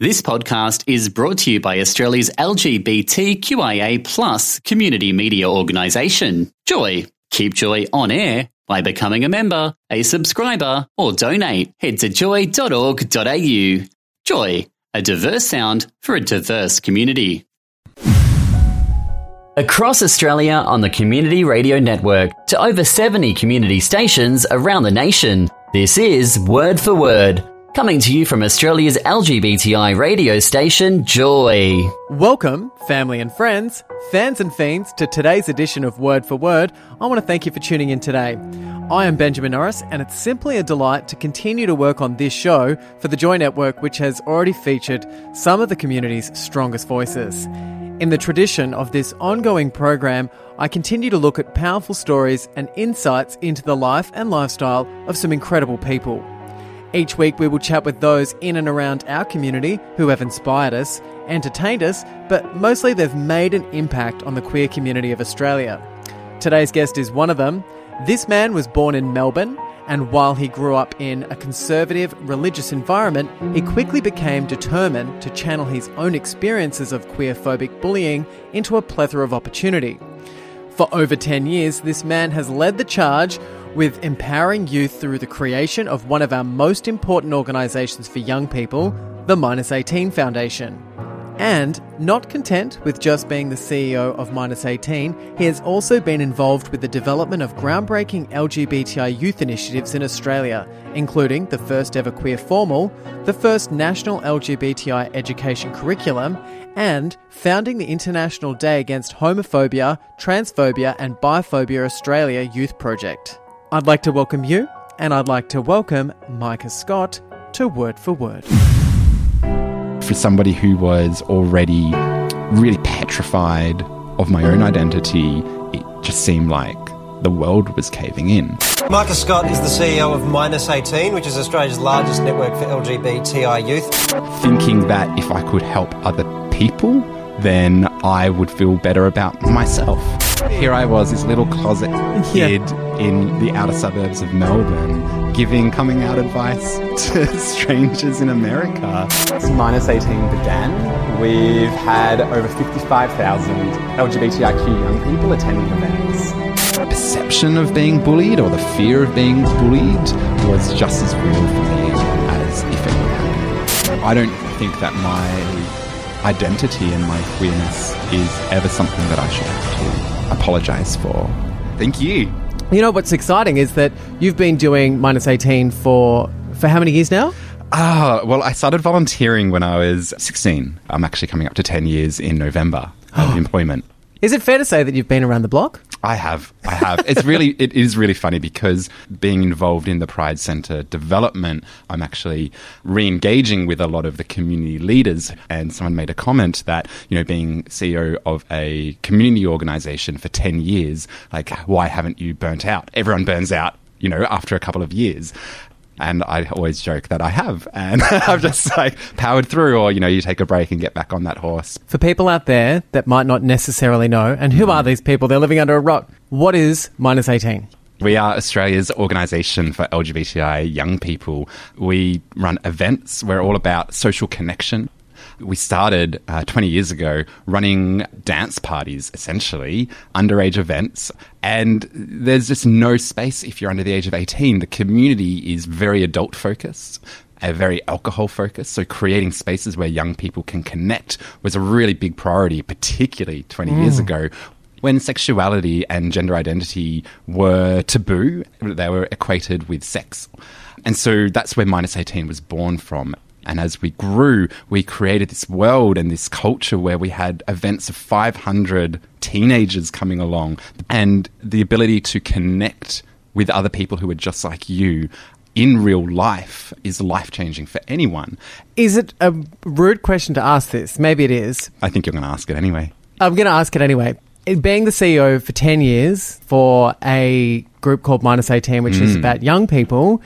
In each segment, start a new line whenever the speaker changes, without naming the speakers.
This podcast is brought to you by Australia's LGBTQIA plus community media organisation, Joy. Keep Joy on air by becoming a member, a subscriber, or donate. Head to joy.org.au. Joy, a diverse sound for a diverse community. Across Australia on the Community Radio Network to over 70 community stations around the nation, this is Word for Word Coming to you from Australia's LGBTI radio station, Joy.
Welcome, family and friends, fans and fiends, to today's edition of Word for Word. I want to thank you for tuning in today. I am Benjamin Norris, and it's simply a delight to continue to work on this show for the Joy Network, which has already featured some of the community's strongest voices. In the tradition of this ongoing program, I continue to look at powerful stories and insights into the life and lifestyle of some incredible people. Each week, we will chat with those in and around our community who have inspired us, entertained us, but mostly they've made an impact on the queer community of Australia. Today's guest is one of them. This man was born in Melbourne, and while he grew up in a conservative religious environment, he quickly became determined to channel his own experiences of queerphobic bullying into a plethora of opportunity. For over 10 years, this man has led the charge with empowering youth through the creation of one of our most important organisations for young people, the Minus 18 Foundation. And not content with just being the CEO of Minus 18, he has also been involved with the development of groundbreaking LGBTI youth initiatives in Australia, including the first ever queer formal, the first national LGBTI education curriculum, and founding the International Day Against Homophobia, Transphobia, and Biphobia Australia Youth Project. I'd like to welcome you, and I'd like to welcome Micah Scott to Word for Word.
For somebody who was already really petrified of my own identity, it just seemed like the world was caving in.
Micah Scott is the CEO of Minus 18, which is Australia's largest network for LGBTI youth.
Thinking that if I could help other people, then I would feel better about myself. Here I was, this little closet kid yeah. In the outer suburbs of Melbourne, giving coming out advice to strangers in America.
Since Minus 18 began, we've had over 55,000 LGBTIQ young people attending events.
The perception of being bullied or the fear of being bullied was just as real for me as if it were happening. I don't think that my identity and my queerness is ever something that I should have to apologize for. Thank you.
You know what's exciting is that you've been doing minus 18 for for how many years now?
Ah, well, I started volunteering when I was 16. I'm actually coming up to 10 years in November of employment.
Is it fair to say that you've been around the block?
I have. I have. It's really, it is really funny because being involved in the Pride Centre development, I'm actually re engaging with a lot of the community leaders. And someone made a comment that, you know, being CEO of a community organisation for 10 years, like, why haven't you burnt out? Everyone burns out you know, after a couple of years. And I always joke that I have. And I've just like powered through, or, you know, you take a break and get back on that horse.
For people out there that might not necessarily know, and who mm. are these people? They're living under a rock. What is Minus 18?
We are Australia's organisation for LGBTI young people. We run events. We're all about social connection. We started uh, 20 years ago running dance parties, essentially, underage events. And there's just no space if you're under the age of 18. The community is very adult focused a very alcohol focused. So creating spaces where young people can connect was a really big priority, particularly 20 mm. years ago when sexuality and gender identity were taboo, they were equated with sex. And so that's where Minus 18 was born from. And as we grew, we created this world and this culture where we had events of 500 teenagers coming along and the ability to connect with other people who are just like you in real life is life changing for anyone.
Is it a rude question to ask this? Maybe it is.
I think you're going to ask it anyway.
I'm going to ask it anyway. Being the CEO for 10 years for a group called Minus 18, which mm. is about young people,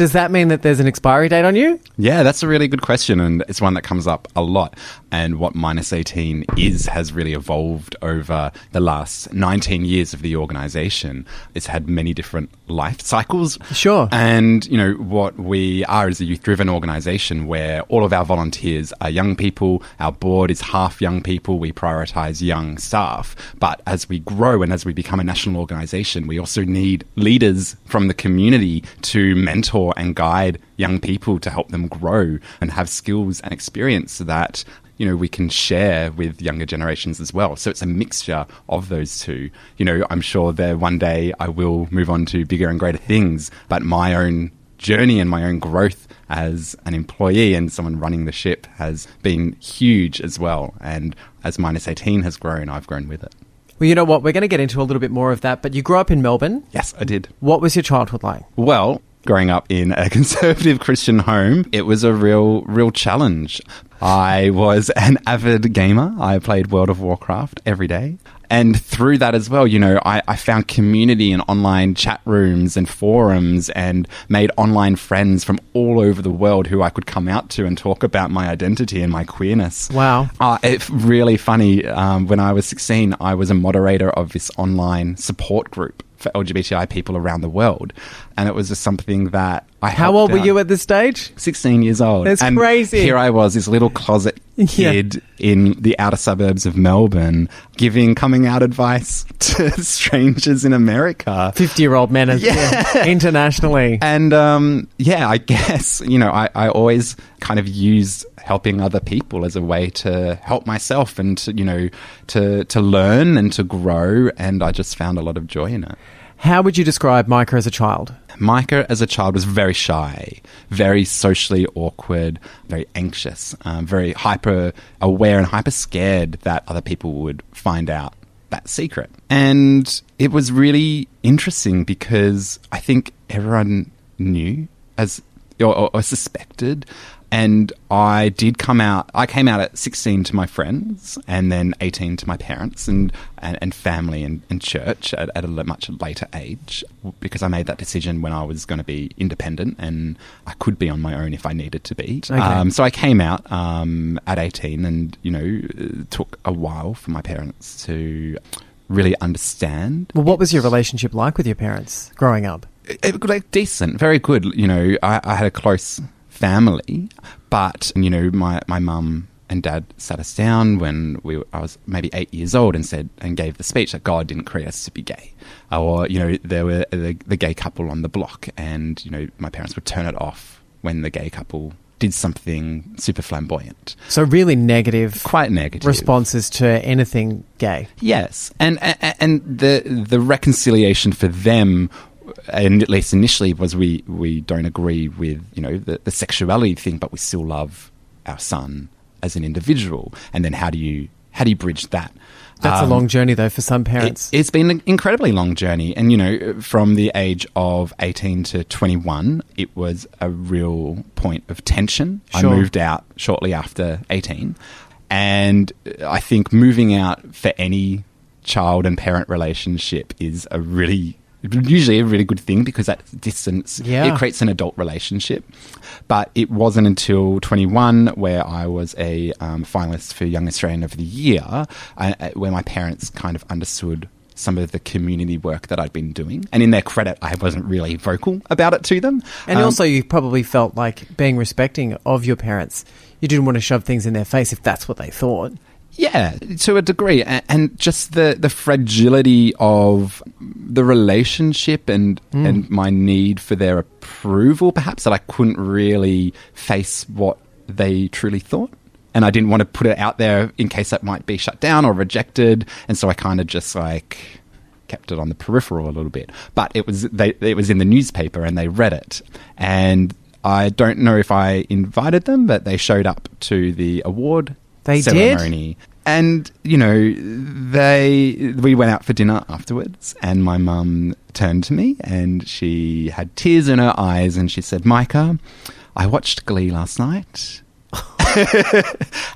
Does that mean that there's an expiry date on you?
Yeah, that's a really good question, and it's one that comes up a lot. And what minus 18 is has really evolved over the last 19 years of the organization. It's had many different life cycles.
Sure.
And, you know, what we are is a youth driven organization where all of our volunteers are young people. Our board is half young people. We prioritize young staff. But as we grow and as we become a national organization, we also need leaders from the community to mentor and guide young people to help them grow and have skills and experience that you know we can share with younger generations as well so it's a mixture of those two you know i'm sure that one day i will move on to bigger and greater things but my own journey and my own growth as an employee and someone running the ship has been huge as well and as minus 18 has grown i've grown with it
Well, you know what? We're going to get into a little bit more of that, but you grew up in Melbourne.
yes i did
What was your childhood like?
Well, growing up in a conservative Christian home, it was a real, real challenge. I was an avid gamer. I played World of Warcraft every day. And through that as well, you know, I, I found community and online chat rooms and forums and made online friends from all over the world who I could come out to and talk about my identity and my queerness.
Wow.
Uh, it's really funny. Um, when I was 16, I was a moderator of this online support group for LGBTI people around the world. And it was just something that I
How old were you at this stage?
16 years old.
That's
and
crazy.
Here I was, this little closet
Yeah.
kid in the outer suburbs of Melbourne, giving coming out advice to strangers in America.
50 year old men as, yeah, internationally.
And um, yeah, I guess, you know, I, I always kind of used helping other people as a way to help myself and to, you know, to, to learn and to grow. And I just found a lot of joy in it.
How would you describe Micah as a child?
Micah, as a child, was very shy, very socially awkward, very anxious, um, very hyper aware and hyper scared that other people would find out that secret. And it was really interesting because I think everyone knew as or, or, or suspected. And I did come out, I came out at 16 to my friends and then 18 to my parents and, and, and family and, and church at, at a much later age because I made that decision when I was going to be independent and I could be on my own if I needed to be.
Okay.
Um, so I came out um, at 18 and, you know, took a while for my parents to really understand
Well, what was your relationship like with your parents growing up?
it, it- like decent, very good. You know, I, I had a close family, but you know, my my mum and dad sat us down when we were- I was maybe eight years old and said and gave the speech that God didn't create us to be gay, or you know, there were the, the gay couple on the block, and you know, my parents would turn it off when the gay couple did something super flamboyant,
So, really negative
quite negative.
responses to anything gay.
Yes, and and, and the the reconciliation for them, and at least initially, was we we don't agree with you know the, the sexuality thing, but we still love our son as an individual. And then how do you how do you bridge that?
That's
Um,
a long journey, though, for some parents.
it, has been an incredibly long journey. And, you know, from the age of 18 to 21, it was a real point of tension.
Sure.
I moved out shortly after 18. And I think moving out for any child and parent relationship is a really usually a really good thing because that distance
Yeah.
it creates an adult relationship but it wasn't until 21 where i was a um, finalist for young australian of the year uh, uh, where my parents kind of understood some of the community work that I'd been doing. And in their credit, I wasn't really vocal about it to them.
and
Um,
also, you probably felt like being respecting of your parents. You didn't want to shove things in their face if that's what they thought.
Yeah, to a degree, and just the the fragility of the relationship and hmm. and my need for their approval, perhaps that I couldn't really face what they truly thought. And I didn't want to put it out there in case that might be shut down or rejected. And so I kind of just like kept it on the peripheral a little bit. But it was they it was in the newspaper and they read it. And I don't know if I invited them, but they showed up to the award
They did?
And you know, they we went out for dinner afterwards, and my mum turned to me and she had tears in her eyes, and she said, "Micah, I watched Glee last night."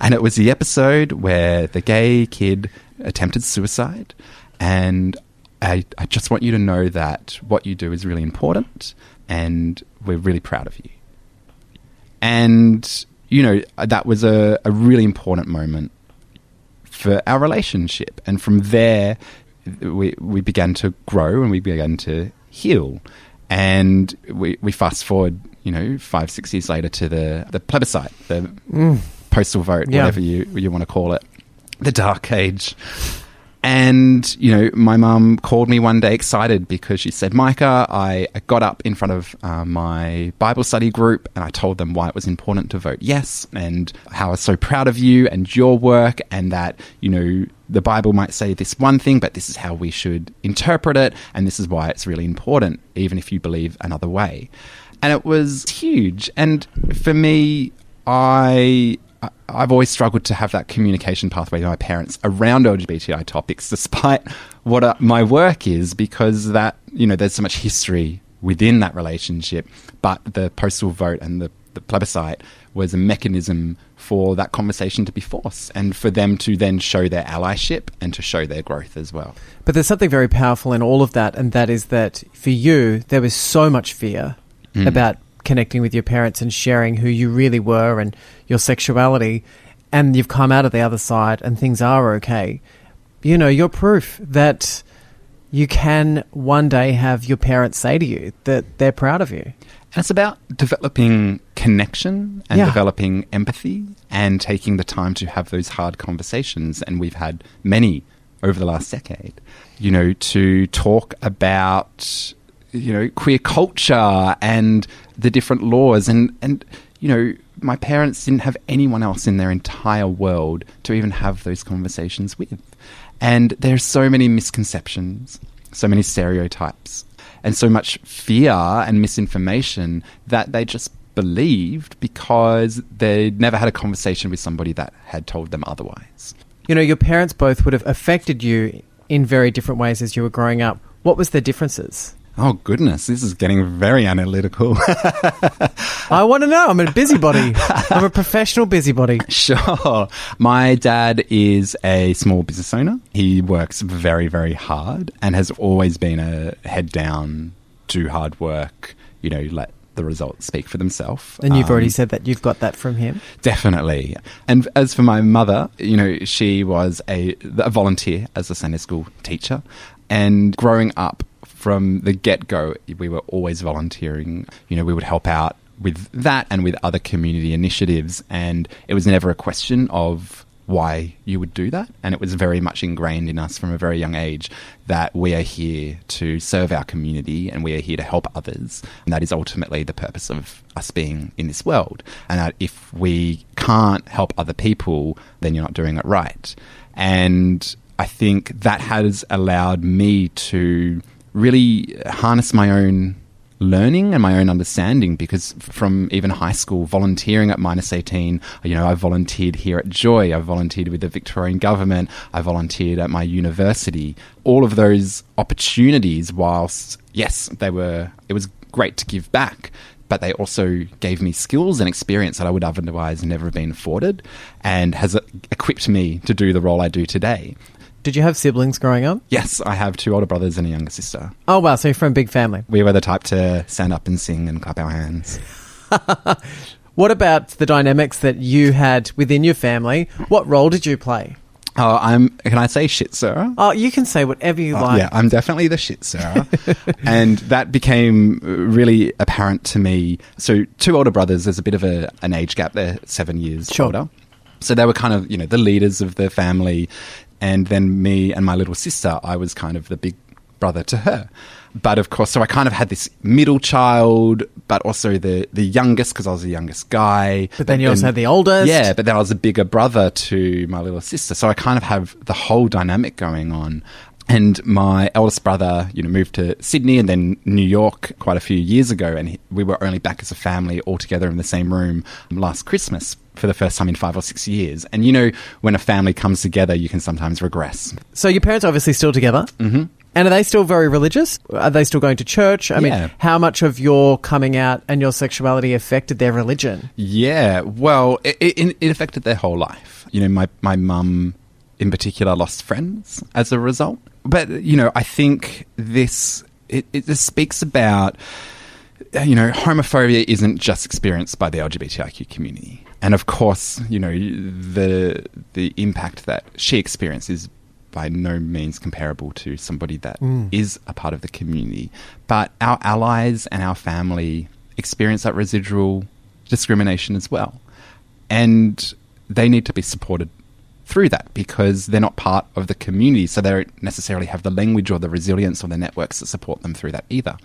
and it was the episode where the gay kid attempted suicide. And I, I just want you to know that what you do is really important, and we're really proud of you. And, you know, that was a, a really important moment for our relationship. And from there, we, we began to grow and we began to heal. And we, we fast forward, you know, five, six years later to the, the plebiscite, the mm. postal vote,
Yeah.
whatever you, you want to call it, the dark age. And, you know, my mum called me one day excited because she said, Micah, I, I got up in front of uh, my Bible study group and I told them why it was important to vote yes and how I was so proud of you and your work and that, you know, the Bible might say this one thing, but this is how we should interpret it. And this is why it's really important, even if you believe another way. And it was huge. And for me, I I- I've always struggled to have that communication pathway with my parents around LGBTI topics, despite what uh, my work is, because that you know there's so much history within that relationship. But the postal vote and the, the plebiscite was a mechanism for that conversation to be forced, and for them to then show their allyship and to show their growth as well.
But there's something very powerful in all of that, and that is that for you, there was so much fear about connecting with your parents and sharing who you really were and your sexuality, and you've come out of the other side and things are okay. You know, you're proof that you can one day have your parents say to you that they're proud of you.
And it's about developing connection and
Yeah.
developing empathy and taking the time to have those hard conversations. And we've had many over the last decade, you know, to talk about, you know, queer culture and the different laws. And, and, you know, my parents didn't have anyone else in their entire world to even have those conversations with. And there's so many misconceptions, so many stereotypes and so much fear and misinformation that they just believed because they'd never had a conversation with somebody that had told them otherwise.
You know, your parents both would have affected you in very different ways as you were growing up. What was the differences?
Oh, goodness, this is getting very analytical.
I want to know. I'm a busybody. I'm a professional busybody.
Sure. My dad is a small business owner. He works very, very hard and has always been a head down, do hard work, you know, let the results speak for themselves.
And you've
Um,
already said that you've got that from him.
Definitely. And as for my mother, you know, she was a, a volunteer as a Sunday school teacher. And growing up from the get go, we were always volunteering. You know, we would help out with that and with other community initiatives. And it was never a question of why you would do that. And it was very much ingrained in us from a very young age that we are here to serve our community and we are here to help others. And that is ultimately the purpose of us being in this world. And if we can't help other people, then you're not doing it right. And I think that has allowed me to really harness my own learning and my own understanding because from even high school volunteering at minus 18 you know i volunteered here at joy i volunteered with the victorian government i volunteered at my university all of those opportunities whilst yes they were it was great to give back but they also gave me skills and experience that I would otherwise never have been afforded and has equipped me to do the role I do today.
Did you have siblings growing up?
Yes, I have two older brothers and a younger sister.
Oh, wow. So you're from a big family.
We were the type to stand up and sing and clap our hands.
What about the dynamics that you had within your family? What role did you play?
Oh, I'm. Can I say shit, sir?
Oh, you can say whatever you oh, like.
yeah, I'm definitely the shit, sir. and that became really apparent to me. So, two older brothers. There's a bit of a, an age gap there, seven years
Sure.
older. So they were kind of, you know, the leaders of the family, and then me and my little sister. I was kind of the big brother to her. But of course, so I kind of had this middle child, but also the the youngest because I was the youngest guy.
But then you also had the oldest.
Yeah, but then I was a bigger brother to my little sister. So I kind of have the whole dynamic going on. And my eldest brother, you know, moved to Sydney and then New York quite a few years ago. And he, we were only back as a family all together in the same room last Christmas for the first time in five or six years. And you know, when a family comes together, you can sometimes regress.
So your parents are obviously still together. Mm-hmm. And are they still very religious? Are they still going to church? I
Yeah.
mean, how much of your coming out and your sexuality affected their religion?
Yeah, well, it, it, it affected their whole life. You know, my my mum in particular lost friends as a result. But you know, I think this it, it just speaks about you know, homophobia isn't just experienced by the LGBTIQ community. And of course, you know, the the impact that she experienced is by no means comparable to somebody that mm. is a part of the community. But our allies and our family experience that residual discrimination as well. And they need to be supported through that because they're not part of the community, so they don't necessarily have the language or the resilience or the networks that support them through that either.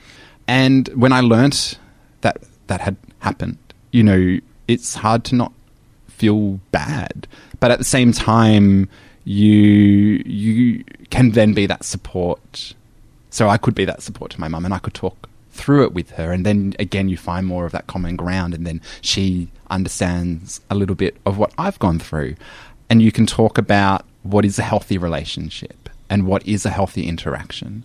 And when I learnt that that had happened, you know, it's hard to not feel bad, but at the same time, you you can then be that support. So I could be that support to my mum, and I could talk through it with her, and then again, you find more of that common ground, and then she understands a little bit of what I've gone through, and you can talk about what is a healthy relationship and what is a healthy interaction.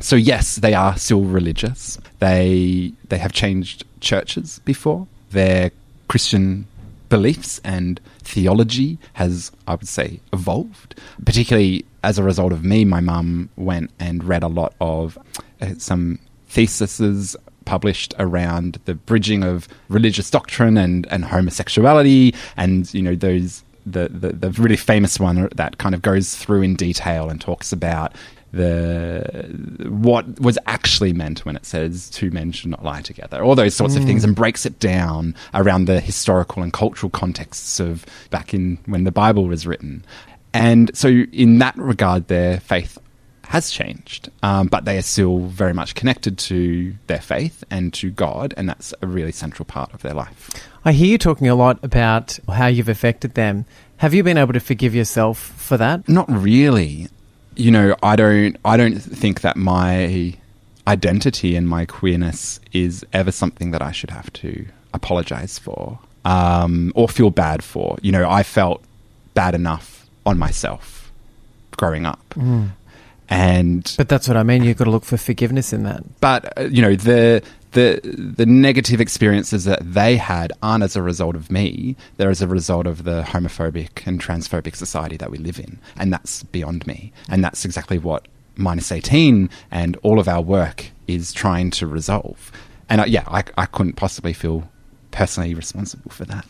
So yes, they are still religious. They they have changed churches before. Their Christian beliefs and theology has, I would say, evolved. Particularly as a result of me, my mum went and read a lot of uh, some theses published around the bridging of religious doctrine and, and homosexuality and you know those the, the the really famous one that kind of goes through in detail and talks about the what was actually meant when it says two men should not lie together, all those sorts of things, and mm. breaks it down around the historical and cultural contexts of back in when the Bible was written. And so, in that regard, their faith has changed, um, but they are still very much connected to their faith and to God, and that's a really central part of their life.
I hear you talking a lot about how you've affected them. Have you been able to forgive yourself for that?
Not really. You know, I don't. I don't think that my identity and my queerness is ever something that I should have to apologize for um, or feel bad for. You know, I felt bad enough on myself growing up, and
But that's what I mean. You've got to look for forgiveness in that.
but uh, you know the the the negative experiences that they had aren't as a result of me. They're as a result of the homophobic and transphobic society that we live in, and that's beyond me. And that's exactly what minus eighteen and all of our work is trying to resolve. And uh, yeah, I, I couldn't possibly feel personally responsible for that.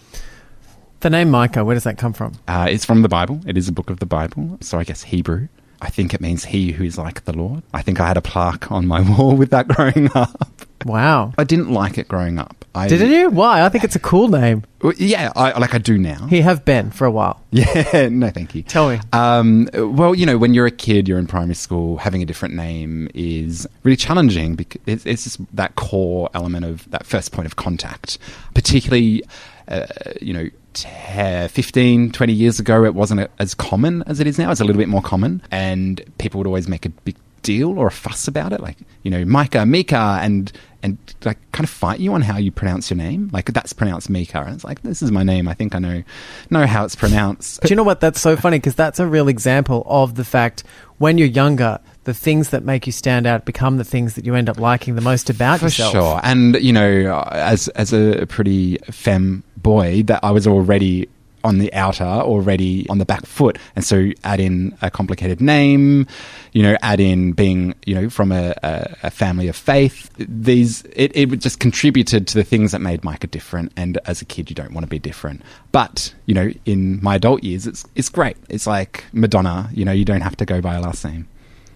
The name Micah, where does that come from?
Uh, it's from the Bible. It is a book of the Bible, so I guess Hebrew. I think it means he who is like the Lord. I think I had a plaque on my wall with that growing up.
Wow.
I didn't like it growing up. I,
Didn't you? Why? I think it's a cool name.
Well, Yeah, I, like I do now.
You have been for a while.
Yeah, no, thank you.
Tell me.
Um, well, you know, when you're a kid, you're in primary school, having a different name is really challenging because it's, it's just that core element of that first point of contact. Particularly, uh, you know, 10, uh, 15, 20 years ago, it wasn't as common as it is now. It's a little bit more common, and people would always make a big deal or a fuss about it, like you know, Micah, Mika, and and like kind of fight you on how you pronounce your name. Like that's pronounced Mika, and it's like this is my name. I think I know know how it's pronounced.
Do you know what? That's so funny because that's a real example of the fact when you're younger, the things that make you stand out become the things that you end up liking the most about
For
yourself.
sure, and you know, as as a pretty femme boy, that I was already on the outer, already on the back foot, and so add in a complicated name, you know, add in being, you know, from a, a, a family of faith. These it, it just contributed to the things that made Micah different. And as a kid, you don't want to be different, but you know, in my adult years, it's it's great. It's like Madonna, you know, you don't have to go by a last name.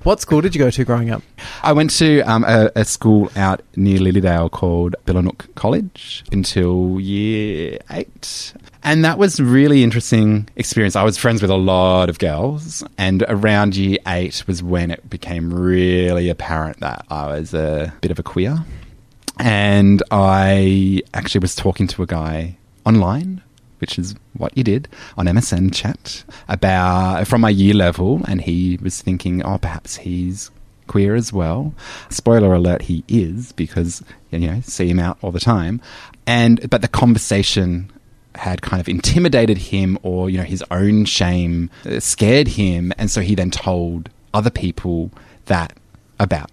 What school did you go to growing up?
I went to um, a, a school out near Lilydale called Billanook College until year eight. And that was really interesting experience. I was friends with a lot of girls, and around year eight was when it became really apparent that I was a bit of a queer. And I actually was talking to a guy online, which is what you did on MSN chat about from my year level, and he was thinking, oh, perhaps he's queer as well. Spoiler alert, he is because you know see him out all the time, and but the conversation had kind of intimidated him or you know his own shame uh, scared him and so he then told other people that about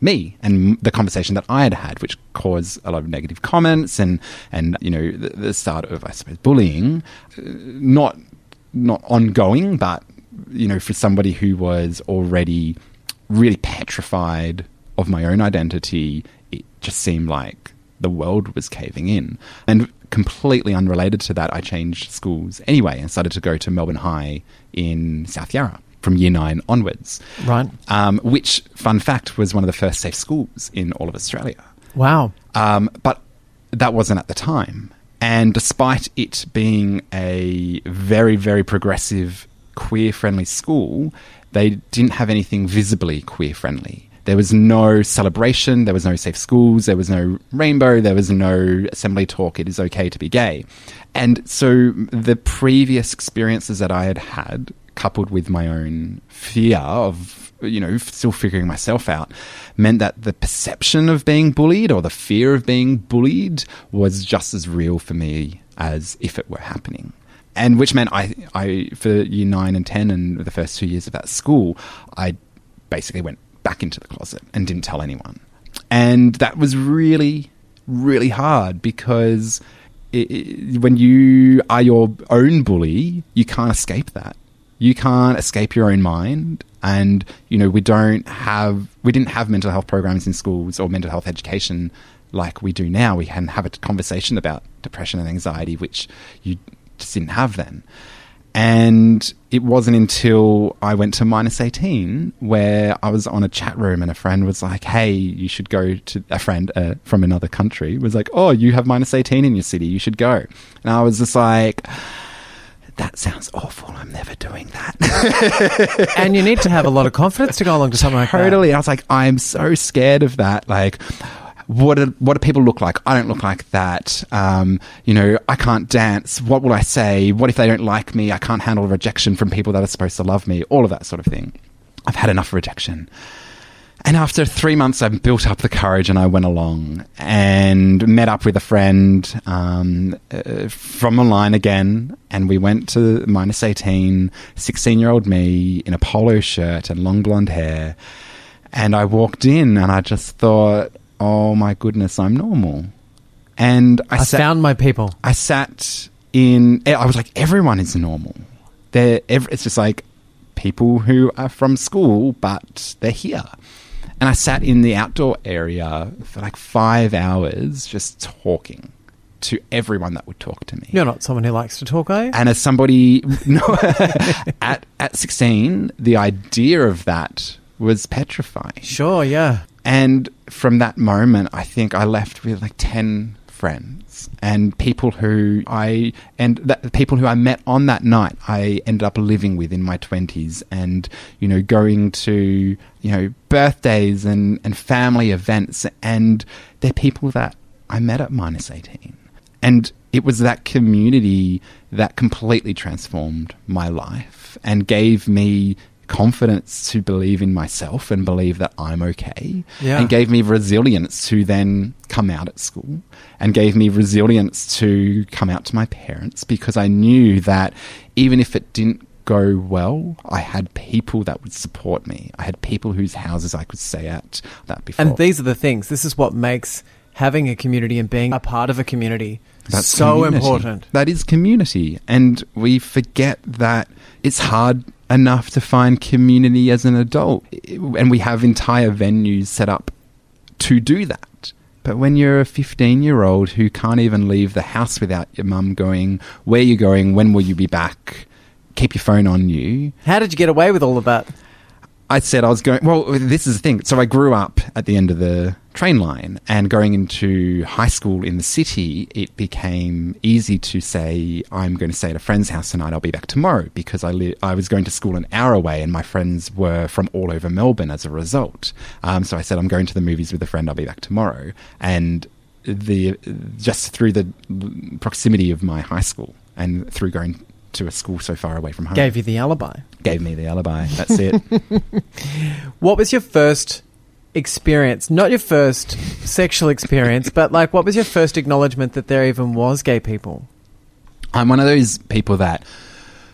me and the conversation that I had had, which caused a lot of negative comments and and you know the, the start of I suppose bullying, uh, not not ongoing, but you know for somebody who was already really petrified of my own identity, it just seemed like the world was caving in. And completely unrelated to that, I changed schools anyway and started to go to Melbourne High in South Yarra from year nine onwards.
Right.
Um, which, fun fact, was one of the first safe schools in all of Australia.
Wow.
Um, but that wasn't at the time. And despite it being a very, very progressive, queer friendly school, they didn't have anything visibly queer friendly. There was no celebration, there was no safe schools, there was no rainbow, there was no assembly talk, it is okay to be gay. And so the previous experiences that I had had, coupled with my own fear of, you know, still figuring myself out, meant that the perception of being bullied or the fear of being bullied was just as real for me as if it were happening and which meant I, I for year nine and ten and the first two years of that school, I basically went back into the closet and didn't tell anyone, and that was really, really hard because it, it, when you are your own bully, you can't escape that. You can't escape your own mind, and you know we don't have we didn't have mental health programs in schools or mental health education like we do now. We can have a conversation about depression and anxiety, which you just didn't have then. And it wasn't until I went to minus 18 where I was on a chat room and a friend was like, hey, you should go to a friend uh, from another country was like, oh, you have minus 18 in your city, you should go. And I was just like, that sounds awful. I'm never doing that.
and you need to have a lot of confidence to go along to something like that.
totally. I was like, I'm so scared of that. Like, what do, what do people look like? I don't look like that. Um, you know, I can't dance. What will I say? What if they don't like me? I can't handle rejection from people that are supposed to love me. All of that sort of thing. I've had enough rejection. And after three months, I built up the courage and I went along and met up with a friend um, uh, from online again. And we went to minus 18, 16 year old me in a polo shirt and long blonde hair. And I walked in and I just thought, oh my goodness, I'm normal. And I,
I
sat,
found my people.
I sat in, I was like, everyone is normal. They're, it's just like people who are from school, but they're here. And I sat in the outdoor area for like five hours just talking to everyone that would talk to me.
You're not someone who likes to talk, are you?
And as somebody, no, at, at 16, the idea of that was petrifying.
Sure, yeah.
And from that moment, I think I left with like 10 friends and people who I, and that, people who I met on that night, I ended up living with in my 20s and, you know, going to, you know, birthdays and, and family events. And they're people that I met at minus 18. And it was that community that completely transformed my life and gave me confidence to believe in myself and believe that I'm okay.
Yeah.
And gave me resilience to then come out at school and gave me resilience to come out to my parents because I knew that even if it didn't go well, I had people that would support me. I had people whose houses I could stay at that before.
And these are the things. This is what makes having a community and being a part of a community
That's
so
community.
important.
That is community. And we forget that it's hard enough to find community as an adult. And we have entire venues set up to do that. But when you're a 15 year old who can't even leave the house without your mum going, Where are you going? When will you be back? Keep your phone on you.
How did you get away with all of that?
I said I was going. Well, this is the thing. So I grew up at the end of the train line, and going into high school in the city, it became easy to say I'm going to stay at a friend's house tonight. I'll be back tomorrow because I li- I was going to school an hour away, and my friends were from all over Melbourne as a result. Um, so I said I'm going to the movies with a friend. I'll be back tomorrow, and the just through the proximity of my high school and through going to a school so far away from home
Gave you the alibi.
Gave me the alibi. That's it.
What was your first experience? Not your first sexual experience, but like what was your first acknowledgement that there even was gay people?
I'm one of those people that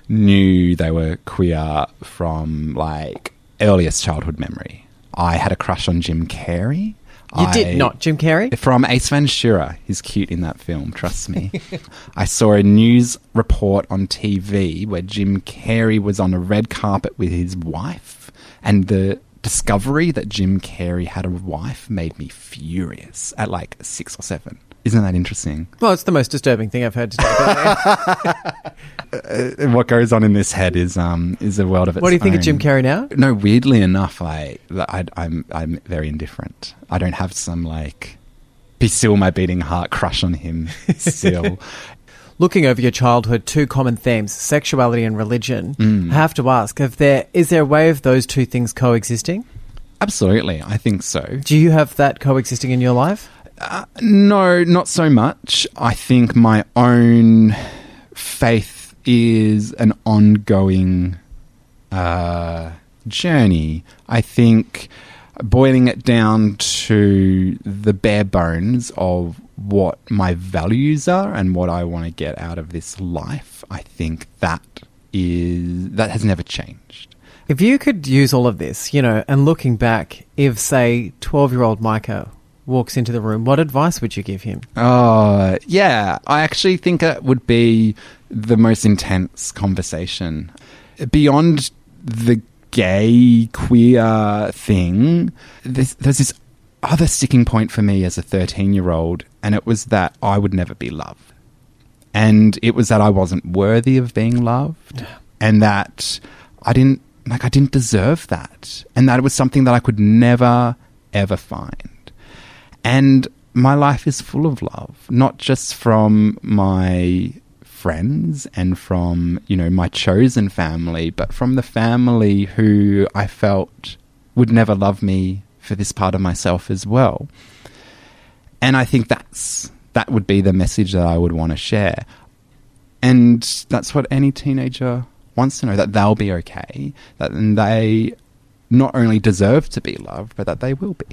knew they were queer from like earliest childhood memory. I had a crush on Jim Carrey.
You
I-
did not, Jim Carrey?
From Ace Ventura. He's cute in that film, trust me. I saw a news report on TV where Jim Carrey was on a red carpet with his wife, and the discovery that Jim Carrey had a wife made me furious at like six or seven. Isn't that interesting?
Well, it's the most disturbing thing I've heard today.
Uh, what goes on in this head is um is a world of its
what do you think of. Jim Carrey now?
No, weirdly enough, I, I I'm I'm very indifferent. I don't have some like be still my beating heart crush on him still.
Looking over your childhood, two common themes: sexuality and religion.
Mm.
I have to ask: if there is there a way of those two things coexisting?
Absolutely, I think so.
Do you have that coexisting in your life?
No, not so much. I think my own faith is an ongoing uh, journey. I think boiling it down to the bare bones of what my values are and what I want to get out of this life, I think that is that has never changed.
If you could use all of this, you know, and looking back, if say twelve-year-old Micah walks into the room, what advice would you give him?
Oh, yeah. I actually think it would be the most intense conversation. Beyond the gay, queer thing, there's, there's this other sticking point for me as a 13 year old, and it was that I would never be loved. And it was that I wasn't worthy of being loved, and that I didn't, like, I didn't deserve that. And that it was something that I could never, ever find. And my life is full of love, not just from my friends and from, you know, my chosen family, but from the family who I felt would never love me for this part of myself as well. And I think that's that would be the message that I would want to share. And that's what any teenager wants to know that they'll be okay, that they not only deserve to be loved, but that they will be.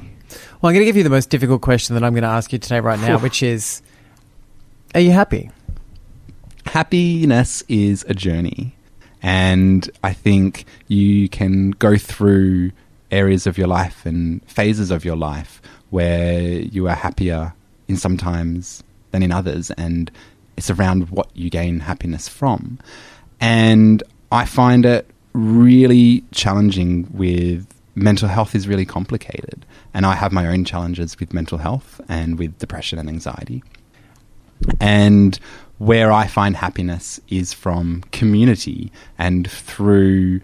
Well, I'm going to give you the most difficult question that I'm going to ask you today, right now, which is: Are you happy?
happiness is a journey. And I think you can go through areas of your life and phases of your life where you are happier in sometimes than in others. And it's around what you gain happiness from. And I find it really challenging with mental health is really complicated. And I have my own challenges with mental health and with depression and anxiety. And where I find happiness is from community and through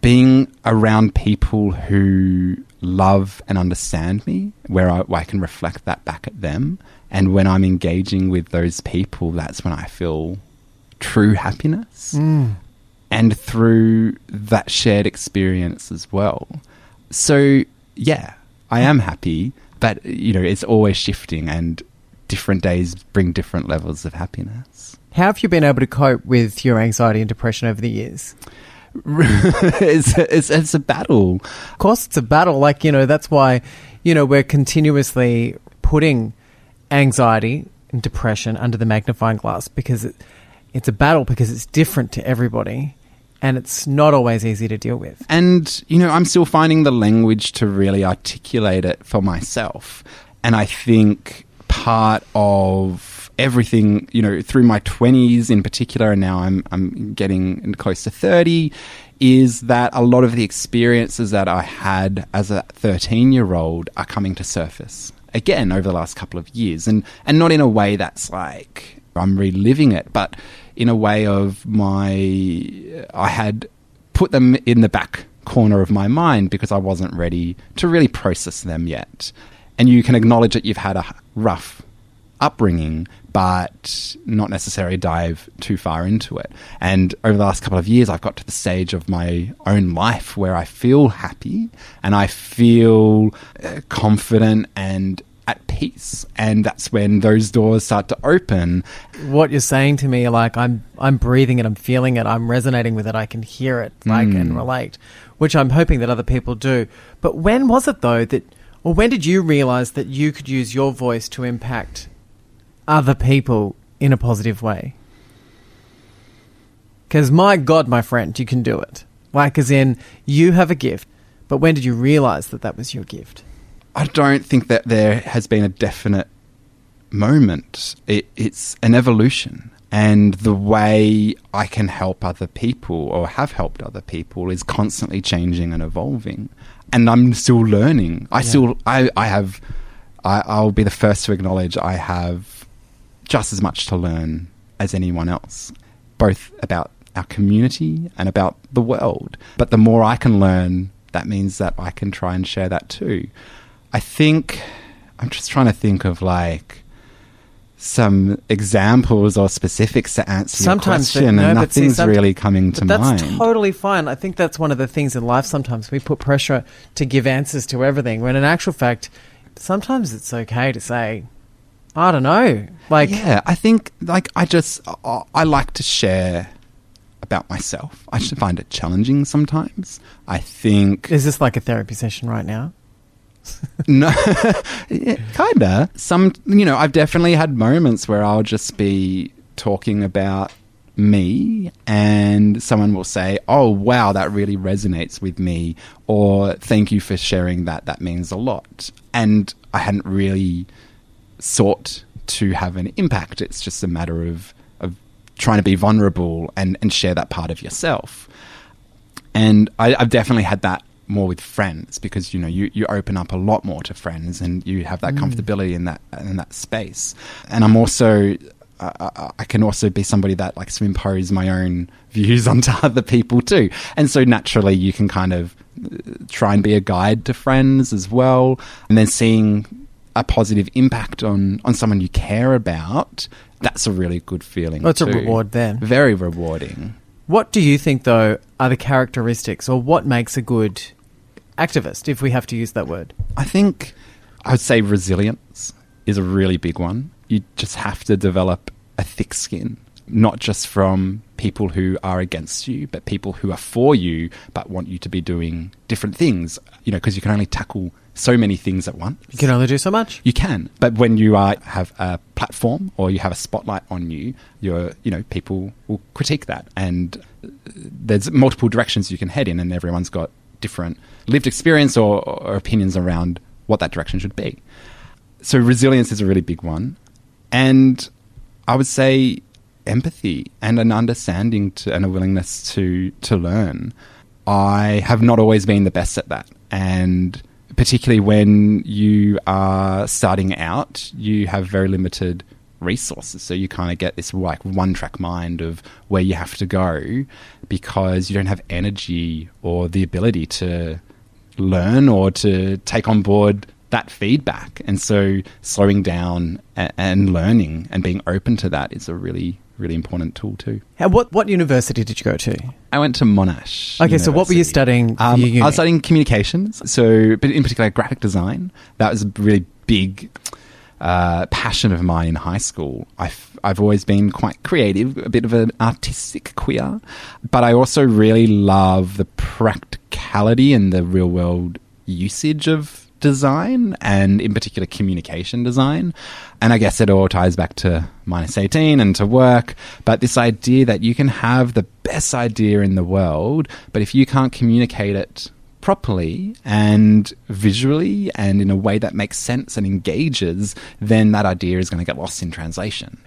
being around people who love and understand me, where I, where I can reflect that back at them. And when I'm engaging with those people, that's when I feel true happiness. Mm. And through that shared experience as well. So, yeah, I am happy, but, you know, it's always shifting and different days bring different levels of happiness.
How have you been able to cope with your anxiety and depression over the years?
it's, it's, it's a battle.
Of course, it's a battle. Like, you know, that's why, you know, we're continuously putting anxiety and depression under the magnifying glass because it, it's a battle because it's different to everybody and it's not always easy to deal with.
And, you know, I'm still finding the language to really articulate it for myself. And I think part of everything, you know, through my 20s in particular, and now I'm, I'm getting close to 30, is that a lot of the experiences that I had as a 13 year old are coming to surface again over the last couple of years. And, and not in a way that's like I'm reliving it, but in a way of my, I had put them in the back corner of my mind because I wasn't ready to really process them yet. And you can acknowledge that you've had a rough upbringing, but not necessarily dive too far into it. And over the last couple of years, I've got to the stage of my own life where I feel happy and I feel uh, confident and at peace. And that's when those doors start to open.
What you're saying to me, like I'm, I'm breathing it, I'm feeling it, I'm resonating with it, I can hear it, like and mm. relate, which I'm hoping that other people do. But when was it though that, or when did you realize that you could use your voice to impact other people in a positive way? Because my God, my friend, you can do it. Like, as in, you have a gift. But when did you realize that that was your gift?
I don't think that there has been a definite moment. It, it's an evolution. And the way I can help other people or have helped other people is constantly changing and evolving. and I'm still learning. I still, I, I have, I, I'll be the first to acknowledge I have just as much to learn as anyone else, both about our community and about the world. But the more I can learn, that means that I can try and share that too. I think I'm just trying to think of like some examples or specifics to answer
Sometimes,
your question,
no,
and
but see,
nothing's really coming to
that's
mind.
totally fine. I think that's one of the things in life sometimes we put pressure to give answers to everything when in actual fact sometimes it's okay to say I don't know. Like
yeah, I think like I just I, I like to share about myself. I just find it challenging sometimes. I think
is this like a therapy session right now?
no, yeah, kinda. Some you know I've definitely had moments where I'll just be talking about me and someone will say oh wow that really resonates with me or thank you for sharing that that means a lot and i hadn't really sought to have an impact. It's just a matter of, of trying to be vulnerable and, and share that part of yourself. And I, I've definitely had that more with friends because you know you, you open up a lot more to friends and you have that comfortability in that in that space. And I'm also I- can also be somebody that likes to impose my own views onto other people too. And so naturally you can kind of uh, try and be a guide to friends as well. And then seeing a positive impact on, on someone you care about, that's a really good feeling.
Well, it's a reward then.
Very rewarding.
What do you think though are the characteristics or what makes a good activist if we have to use that word?
I think I would say resilience is a really big one. You just have to develop a thick skin, not just from people who are against you, but people who are for you but want you to be doing different things. You know, because you can only tackle so many things at once.
You can only do so much.
You can, but when you are have a platform or you have a spotlight on you, you're you know people will critique that, and uh, there's multiple directions you can head in, and everyone's got different lived experience or, or opinions around what that direction should be. So resilience is a really big one, and I would say empathy and an understanding to, and a willingness to to learn. I have not always been the best at that, and particularly when you are starting out, you have very limited resources. So you kind of get this like one track mind of where you have to go because you don't have energy or the ability to learn or to take on board that feedback. And so slowing down and, and learning and being open to that is a really, really important tool too.
How, what what university did you go to?
I went to Monash.
Okay, so what were you
University.
studying?
Um? I was studying communications, so but in particular graphic design. That was a really big uh, passion of mine in high school. I've, I've always been quite creative, a bit of an artistic queer, but I also really love the practicality and the real world usage of design and in particular communication design. And I guess it all ties back to minus 18 and to work. But this idea that you can have the best idea in the world, but if you can't communicate it properly and visually and in a way that makes sense and engages, then that idea is going to get lost in translation.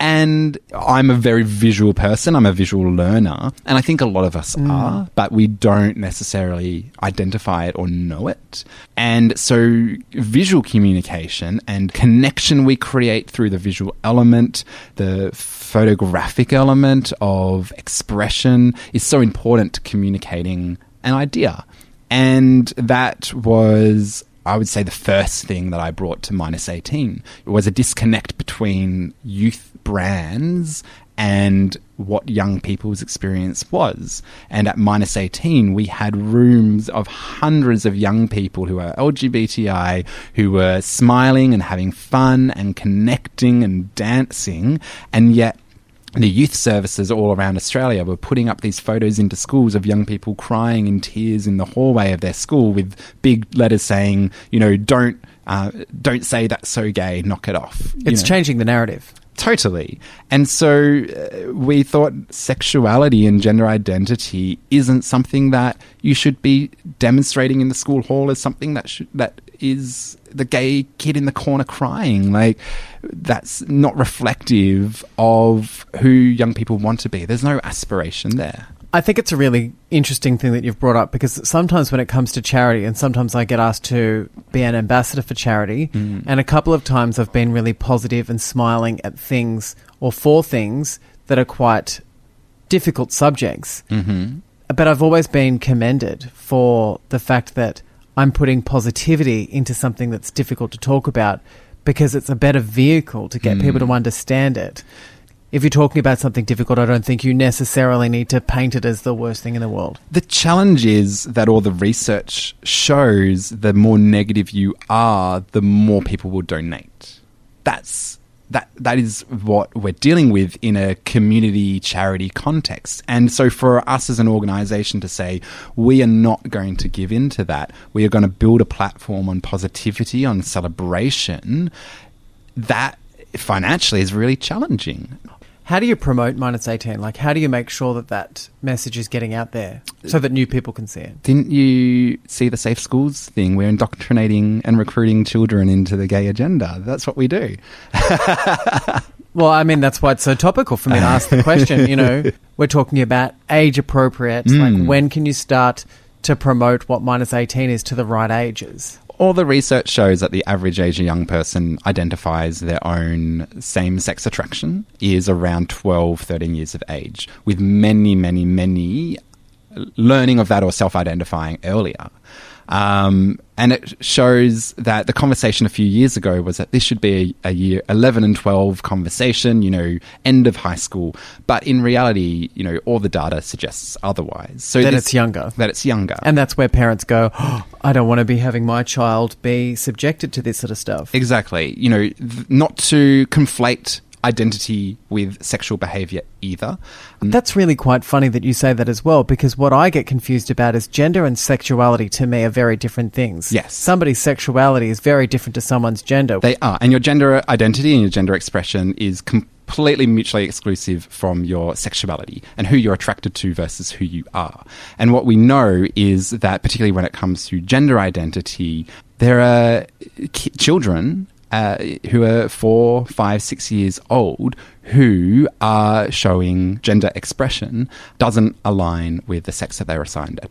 And I'm a very visual person. I'm a visual learner. And I think a lot of us mm. are, but we don't necessarily identify it or know it. And so visual communication and connection we create through the visual element, the photographic element of expression is so important to communicating an idea. And that was I would say the first thing that I brought to minus 18 was a disconnect between youth brands and what young people's experience was. And at minus 18, we had rooms of hundreds of young people who are LGBTI, who were smiling and having fun and connecting and dancing. And yet, the youth services all around Australia were putting up these photos into schools of young people crying in tears in the hallway of their school with big letters saying, you know, don't uh, don't say that's so gay, knock it off.
It's
know.
changing the narrative.
Totally. And so uh, we thought sexuality and gender identity isn't something that you should be demonstrating in the school hall as something that should, that is the gay kid in the corner crying. Like that's not reflective of who young people want to be. There's no aspiration there.
I think it's a really interesting thing that you've brought up because sometimes when it comes to charity, and sometimes I get asked to be an ambassador for charity, and a couple of times I've been really positive and smiling at things or for things that are quite difficult subjects. Mm-hmm. But I've always been commended for the fact that I'm putting positivity into something that's difficult to talk about because it's a better vehicle to get people to mm. understand it. If you're talking about something difficult, I don't think you necessarily need to paint it as the worst thing in the world.
The challenge is that all the research shows the more negative you are, the more people will donate. That's that that is what we're dealing with in a community charity context. And so for us as an organization to say we are not going to give in to that, we are going to build a platform on positivity, on celebration, that financially is really challenging.
How do you promote minus 18? Like, how do you make sure that that message is getting out there so that new people can see it?
Didn't you see the Safe Schools thing? We're indoctrinating and recruiting children into the gay agenda. That's what we do.
Well, I mean, that's why it's so topical for me to ask the question. You know, we're talking about age appropriate. Like, hmm. when can you start to promote what minus 18 is to the right ages?
All the research shows that the average age a young person identifies their own same sex attraction is around 12, 13 years of age, with many, many, many learning of that or self identifying earlier. Um, and it shows that the conversation a few years ago was that this should be a, a year 11 and 12 conversation, you know, end of high school. But in reality, you know, all the data suggests otherwise. So
That
this-
it's younger.
That it's younger.
And that's where parents go, oh, I don't want to be having my child be subjected to this sort of stuff.
Exactly. You know, th- not to conflate identity with sexual behavior either.
That's really quite funny that you say that as well, because what I get confused about is gender and sexuality to me are very different things.
Yes.
Somebody's sexuality is very different to someone's gender.
They are. And your gender identity and your gender expression is completely mutually exclusive from your sexuality and who you're attracted to versus who you are. And what we know is that, particularly when it comes to gender identity, there are ki- children. Uh, who are four, five, six years old who are showing gender expression doesn't align with the sex that they're assigned at.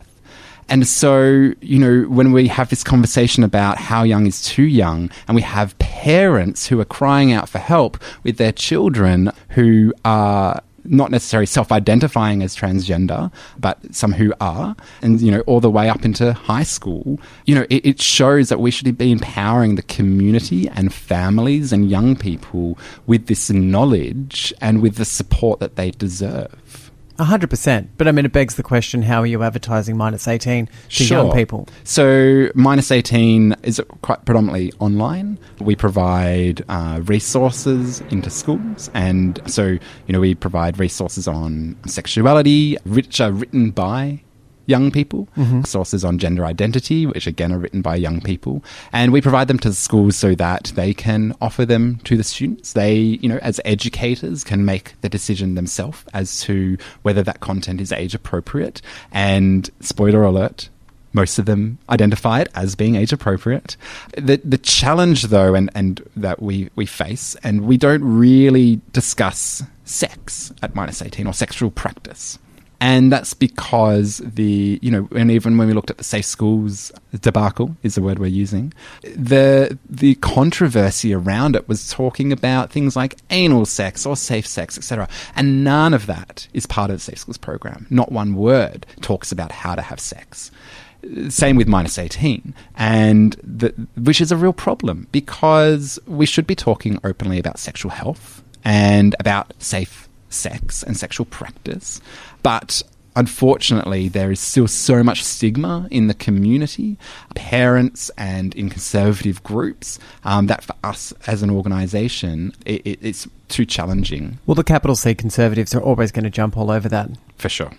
And so, you know, when we have this conversation about how young is too young, and we have parents who are crying out for help with their children who are not necessarily self identifying as transgender, but some who are, and, you know, all the way up into high school, you know, it, it shows that we should be empowering the community and families and young people with this knowledge and with the support that they deserve.
A hundred percent. But I mean, it begs the question: How are you advertising minus eighteen to young people?
So, minus 18 is quite predominantly online. We provide uh, resources into schools. And so, you know, we provide resources on sexuality, which are written by young people, mm-hmm. sources on gender identity, which again are written by young people. And we provide them to the schools so that they can offer them to the students. They, you know, as educators, can make the decision themselves as to whether that content is age appropriate. And spoiler alert, most of them identify it as being age appropriate. The the challenge though and, and that we, we face and we don't really discuss sex at minus eighteen or sexual practice. And that's because the, you know, and even when we looked at the safe schools debacle is the word we're using, the the controversy around it was talking about things like anal sex or safe sex, etc. And none of that is part of the safe schools program. Not one word talks about how to have sex same with minus 18 and the, which is a real problem because we should be talking openly about sexual health and about safe sex and sexual practice but unfortunately there is still so much stigma in the community parents and in conservative groups um, that for us as an organization it, it, it's too challenging
Well, the capital C conservatives are always going to jump all over that.
for sure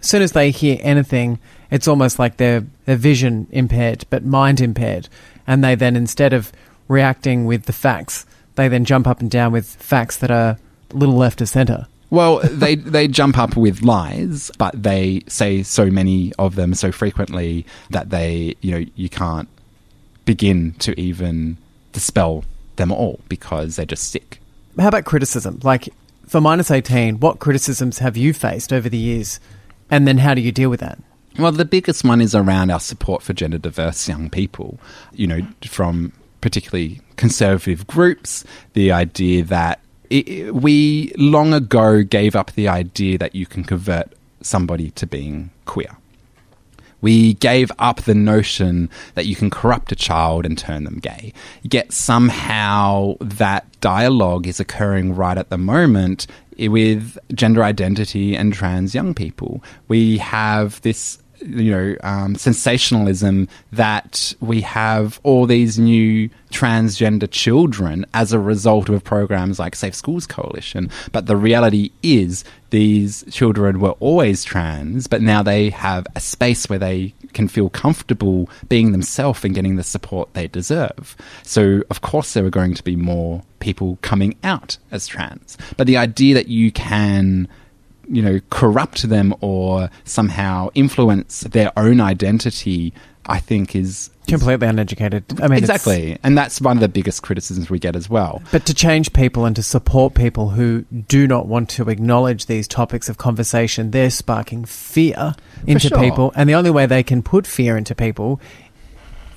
As soon as they hear anything, it's almost like their their vision impaired, but mind impaired, and they then instead of reacting with the facts, they then jump up and down with facts that are a little left of center.
Well, they they jump up with lies, but they say so many of them so frequently that they you know you can't begin to even dispel them all because they just stick.
How about criticism? Like for minus eighteen, what criticisms have you faced over the years And then how do you deal with that?
Well, the biggest one is around our support for gender diverse young people, you know, from particularly conservative groups, the idea that it, we long ago gave up the idea that you can convert somebody to being queer. We gave up the notion that you can corrupt a child and turn them gay. Yet somehow that dialogue is occurring right at the moment with gender identity and trans young people. We have this you know, um, sensationalism that we have all these new transgender children as a result of programs like Safe Schools Coalition. But the reality is, these children were always trans, but now they have a space where they can feel comfortable being themselves and getting the support they deserve. So, of course, there are going to be more people coming out as trans. But the idea that you can you know, corrupt them or somehow influence their own identity, I think is
completely uneducated. I mean,
exactly, and that's one of the biggest criticisms we get as well.
But to change people and to support people who do not want to acknowledge these topics of conversation, they're sparking fear into
sure.
people, and the only way they can put fear into people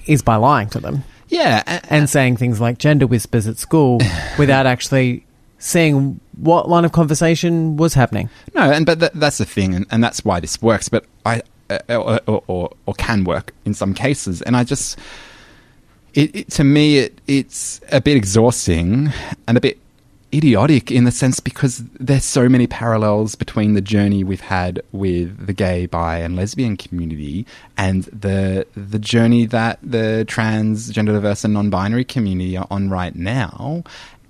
is by lying to them.
Yeah,
and, and saying things like gender whispers at school without actually seeing what line of conversation was happening.
No, and but th- that's the thing, and, and that's why this works. But I uh, or, or, or, can work in some cases, and I just it, it, to me it it's a bit exhausting and a bit idiotic in the sense because there's so many parallels between the journey we've had with the gay, bi, and lesbian community and the the journey that the trans, gender diverse, and non-binary community are on right now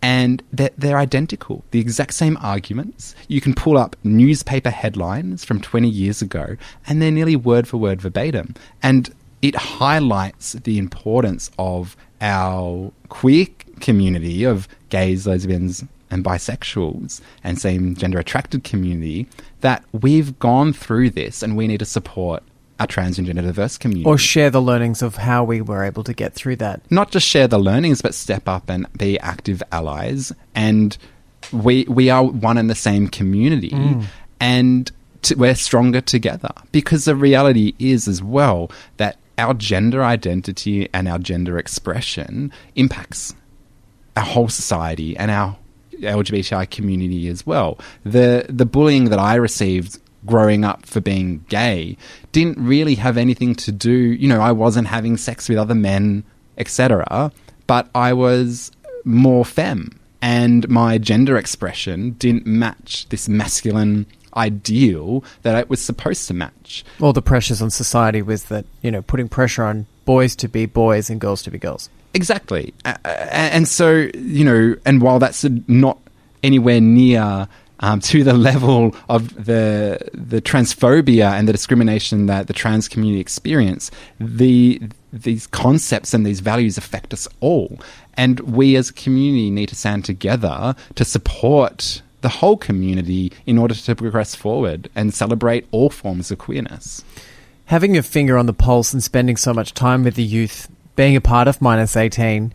and they're, they're, identical. The exact same arguments. You can pull up newspaper headlines from 20 years ago, and they're nearly word for word verbatim. And it highlights the importance of our queer community of gays, lesbians, and bisexuals and same gender attracted community that we've gone through this and we need to support our trans and gender diverse community.
Or share the learnings of how we were able to get through that.
Not just share the learnings, but step up and be active allies. And we we are one and the same community, mm. and to, we're stronger together. Because the reality is, as well, that our gender identity and our gender expression impacts our whole society and our LGBTI community as well. The the bullying that I received growing up for being gay didn't really have anything to do, you know, I wasn't having sex with other men, etc., but I was more femme and my gender expression didn't match this masculine ideal that it was supposed to match.
All the pressures on society was that, you know, putting pressure on boys to be boys and girls to be girls.
Exactly. And so, you know, and while that's not anywhere near um, to the level of the the transphobia and the discrimination that the trans community experience, the these concepts and these values affect us all, and we as a community need to stand together to support the whole community in order to progress forward and celebrate all forms of queerness.
Having your finger on the pulse and spending so much time with the youth, being a part of Minus 18,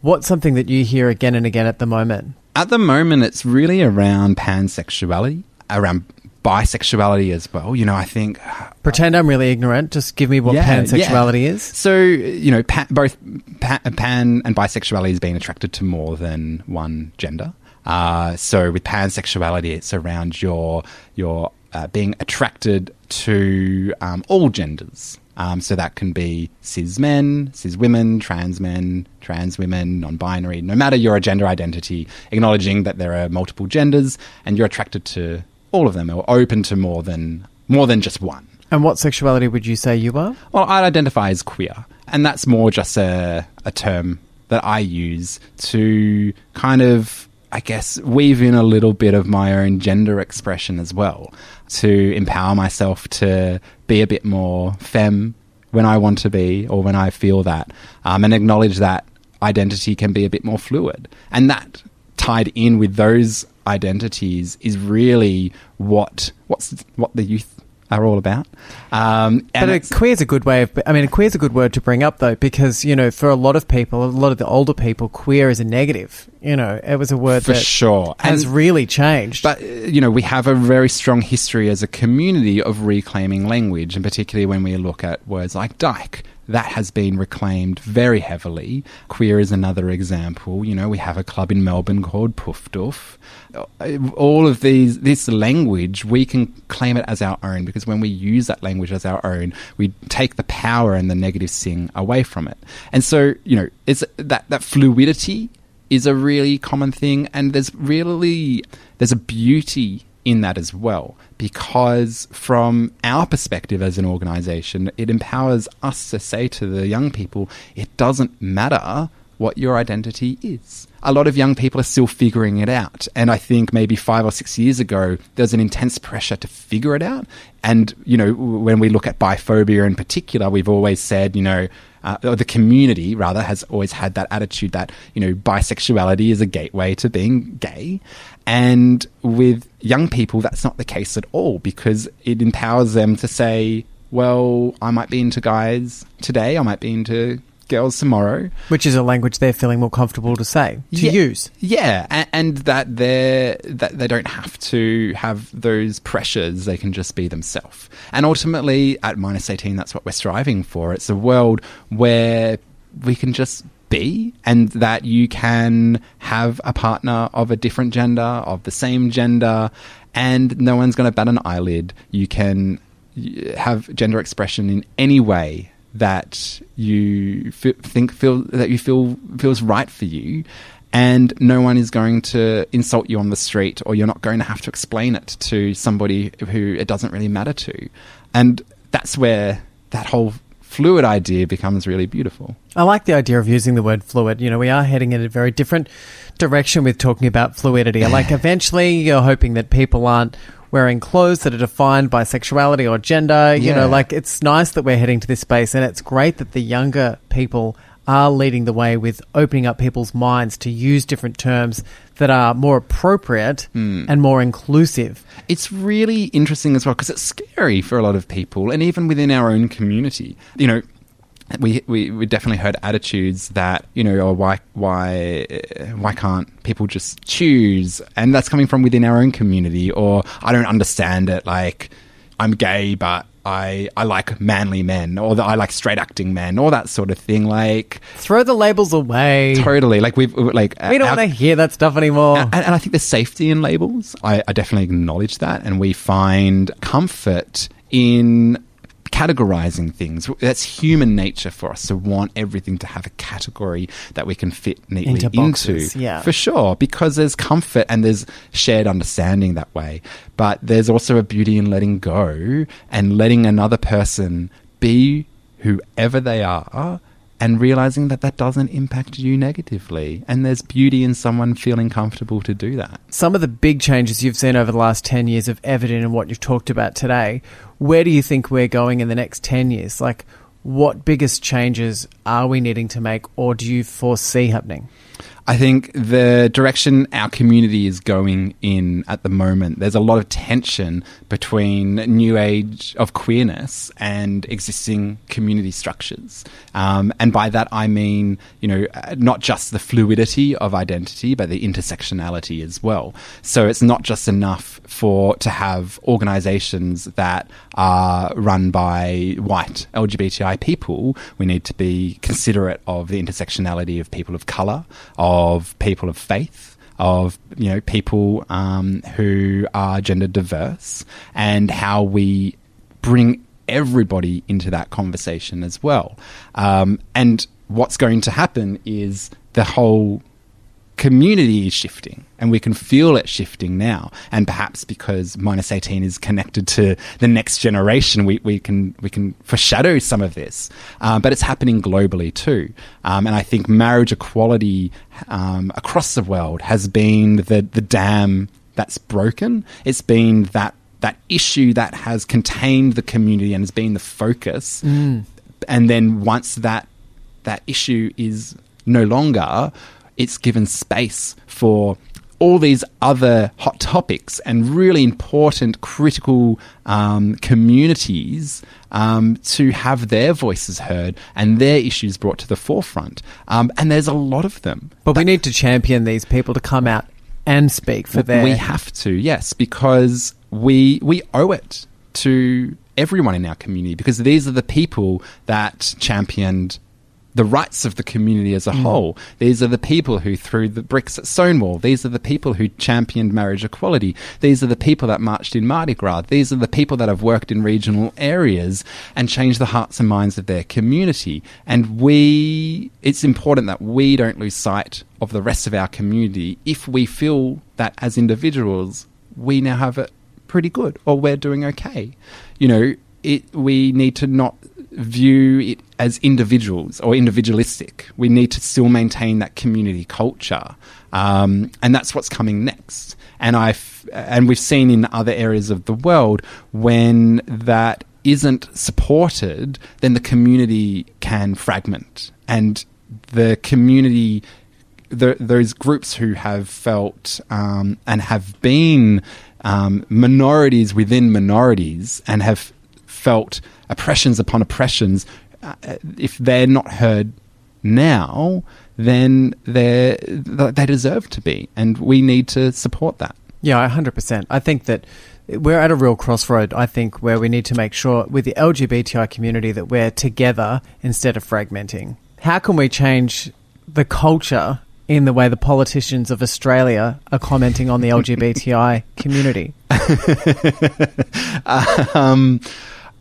what's something that you hear again and again at the moment
at the moment, it's really around pansexuality, around bisexuality as well. You know, I think.
Pretend I'm really ignorant. Just give me what yeah, pansexuality yeah. is.
So, you know, pa- both pa- pan and bisexuality is being attracted to more than one gender. Uh, so, with pansexuality, it's around your your uh, being attracted to um, all genders. Um, so that can be cis men, cis women, trans men, trans women, non binary, no matter your gender identity, acknowledging that there are multiple genders and you're attracted to all of them or open to more than, more than just one.
And what sexuality would you say you are?
Well, I identify as queer. And that's more just a, a term that I use to kind of I guess, weave in a little bit of my own gender expression as well to empower myself to be a bit more femme when I want to be or when I feel that, um, and acknowledge that identity can be a bit more fluid. And that tied in with those identities is really what what's what the youth are all about. Um,
But a queer is a good way of. I mean, a queer is a good word to bring up though, because you know, for a lot of people, a lot of the older people, queer is a negative. You know, it was a word
For
that
sure.
has
And-
really changed.
But, uh, you know, we have a very strong history as a community of reclaiming language, and particularly when we look at words like dyke. That has been reclaimed very heavily. Queer is another example. You know, we have a club in Melbourne called Poof Doof. All of these, this language, we can claim it as our own because when we use that language as our own, we take the power and the negative sing away from it. And so, you know, it's that, that fluidity is a really common thing and there's really there's a beauty in that as well. Because from our perspective as an organization it empowers us to say to the young people it doesn't matter what your identity is. A lot of young people are still figuring it out. And i think maybe 5 or 6 years ago there's an intense pressure to figure it out. And you know when we look at biphobia in particular we've always said you know uh, or the community rather has always had that attitude that you know bisexuality is a gateway to being gay and with young people that's not the case at all because it empowers them to say well i might be into guys today i might be into girls tomorrow
which is a language they're feeling more comfortable to say to
yeah,
use.
Yeah, and, and that they that they don't have to have those pressures; they can just be themselves. And ultimately, at minus eighteen, that's what we're striving for. It's a world where we can just be, and that you can have a partner of a different gender, of the same gender, and no one's going to bat an eyelid. You can have gender expression in any way that you f- think feel that you feel feels right for you and no one is going to insult you on the street or you're not going to have to explain it to somebody who it doesn't really matter to and that's where that whole fluid idea becomes really beautiful
I like the idea of using the word fluid. You know, we are heading in a very different direction with talking about fluidity. Like, eventually, you're hoping that people aren't wearing clothes that are defined by sexuality or gender. You
Yeah.
know, like, it's nice that we're heading to this space, and it's great that the younger people are leading the way with opening up people's minds to use different terms that are more appropriate and more inclusive.
it's really interesting as well because it's scary for a lot of people and even within our own community. You know we, we, we definitely heard attitudes that you know oh, why why uh, why can't people just choose? And that's coming from within our own community or I don't understand it like I'm gay but I I like manly men or I like straight acting men or that sort of thing like
Throw the labels away.
totally like we've like
We don't want to hear that stuff anymore.
and, and I think there's safety in labels. I, I definitely acknowledge that, and we find comfort in categorizing things. That's human nature for us to want everything to have a category that we can fit neatly
Into boxes, yeah.
For sure, because there's comfort and there's shared understanding that way. But there's also a beauty in letting go and letting another person be whoever they are and realizing that that doesn't impact you negatively. And there's beauty in someone feeling comfortable to do that.
some of the big changes you've seen over the last 10 years of evident in what you've talked about today, where do you think we're going in the next 10 years? Like, what biggest changes are we needing to make, or do you foresee happening?
I think the direction our community is going in at the moment, there's a lot of tension between new age of queerness and existing community structures. Um, and by that, I mean, you know, uh, not just the fluidity of identity, but the intersectionality as well. So it's not just enough for to have organizations that are run by white LGBTI people. We need to be considerate of the intersectionality of people of color, of people of faith, of you know people um, who are gender diverse, and how we bring everybody into that conversation as well. Um, and what's going to happen is the whole community is shifting and we can feel it shifting now. And perhaps because minus 18 is connected to the next generation we, we can we can foreshadow some of this. Um, but it's happening globally too. Um, and I think marriage equality um, across the world has been the the dam that's broken. It's been that that issue that has contained the community and has been the focus. And then once that that issue is no longer, it's given space for all these other hot topics and really important, critical um, communities um, to have their voices heard and their issues brought to the forefront. Um, and there's a lot of them.
But we need to champion these people to come out and speak for their.
We have to, yes, because we we owe it to everyone in our community because these are the people that championed the rights of the community as a mm. whole. These are the people who threw the bricks at Stonewall. These are the people who championed marriage equality. These are the people that marched in Mardi Gras. These are the people that have worked in regional areas and changed the hearts and minds of their community. And we, it's important that we don't lose sight of the rest of our community if we feel that as individuals, we now have it pretty good or we're doing okay. You know, it, we need to not view it as individuals or individualistic. We need to still maintain that community culture, um, and that's what's coming next. And I and we've seen in other areas of the world when that isn't supported, then the community can fragment, and the community. The, those groups who have felt um, and have been um, minorities within minorities and have felt oppressions upon oppressions, uh, if they're not heard now, then they they deserve to be, and we need to support that.
Yeah, hundred percent. I think that we're at a real crossroad. I think where we need to make sure with the LGBTI community that we're together instead of fragmenting. How can we change the culture in the way the politicians of Australia are commenting on the LGBTI community?
um,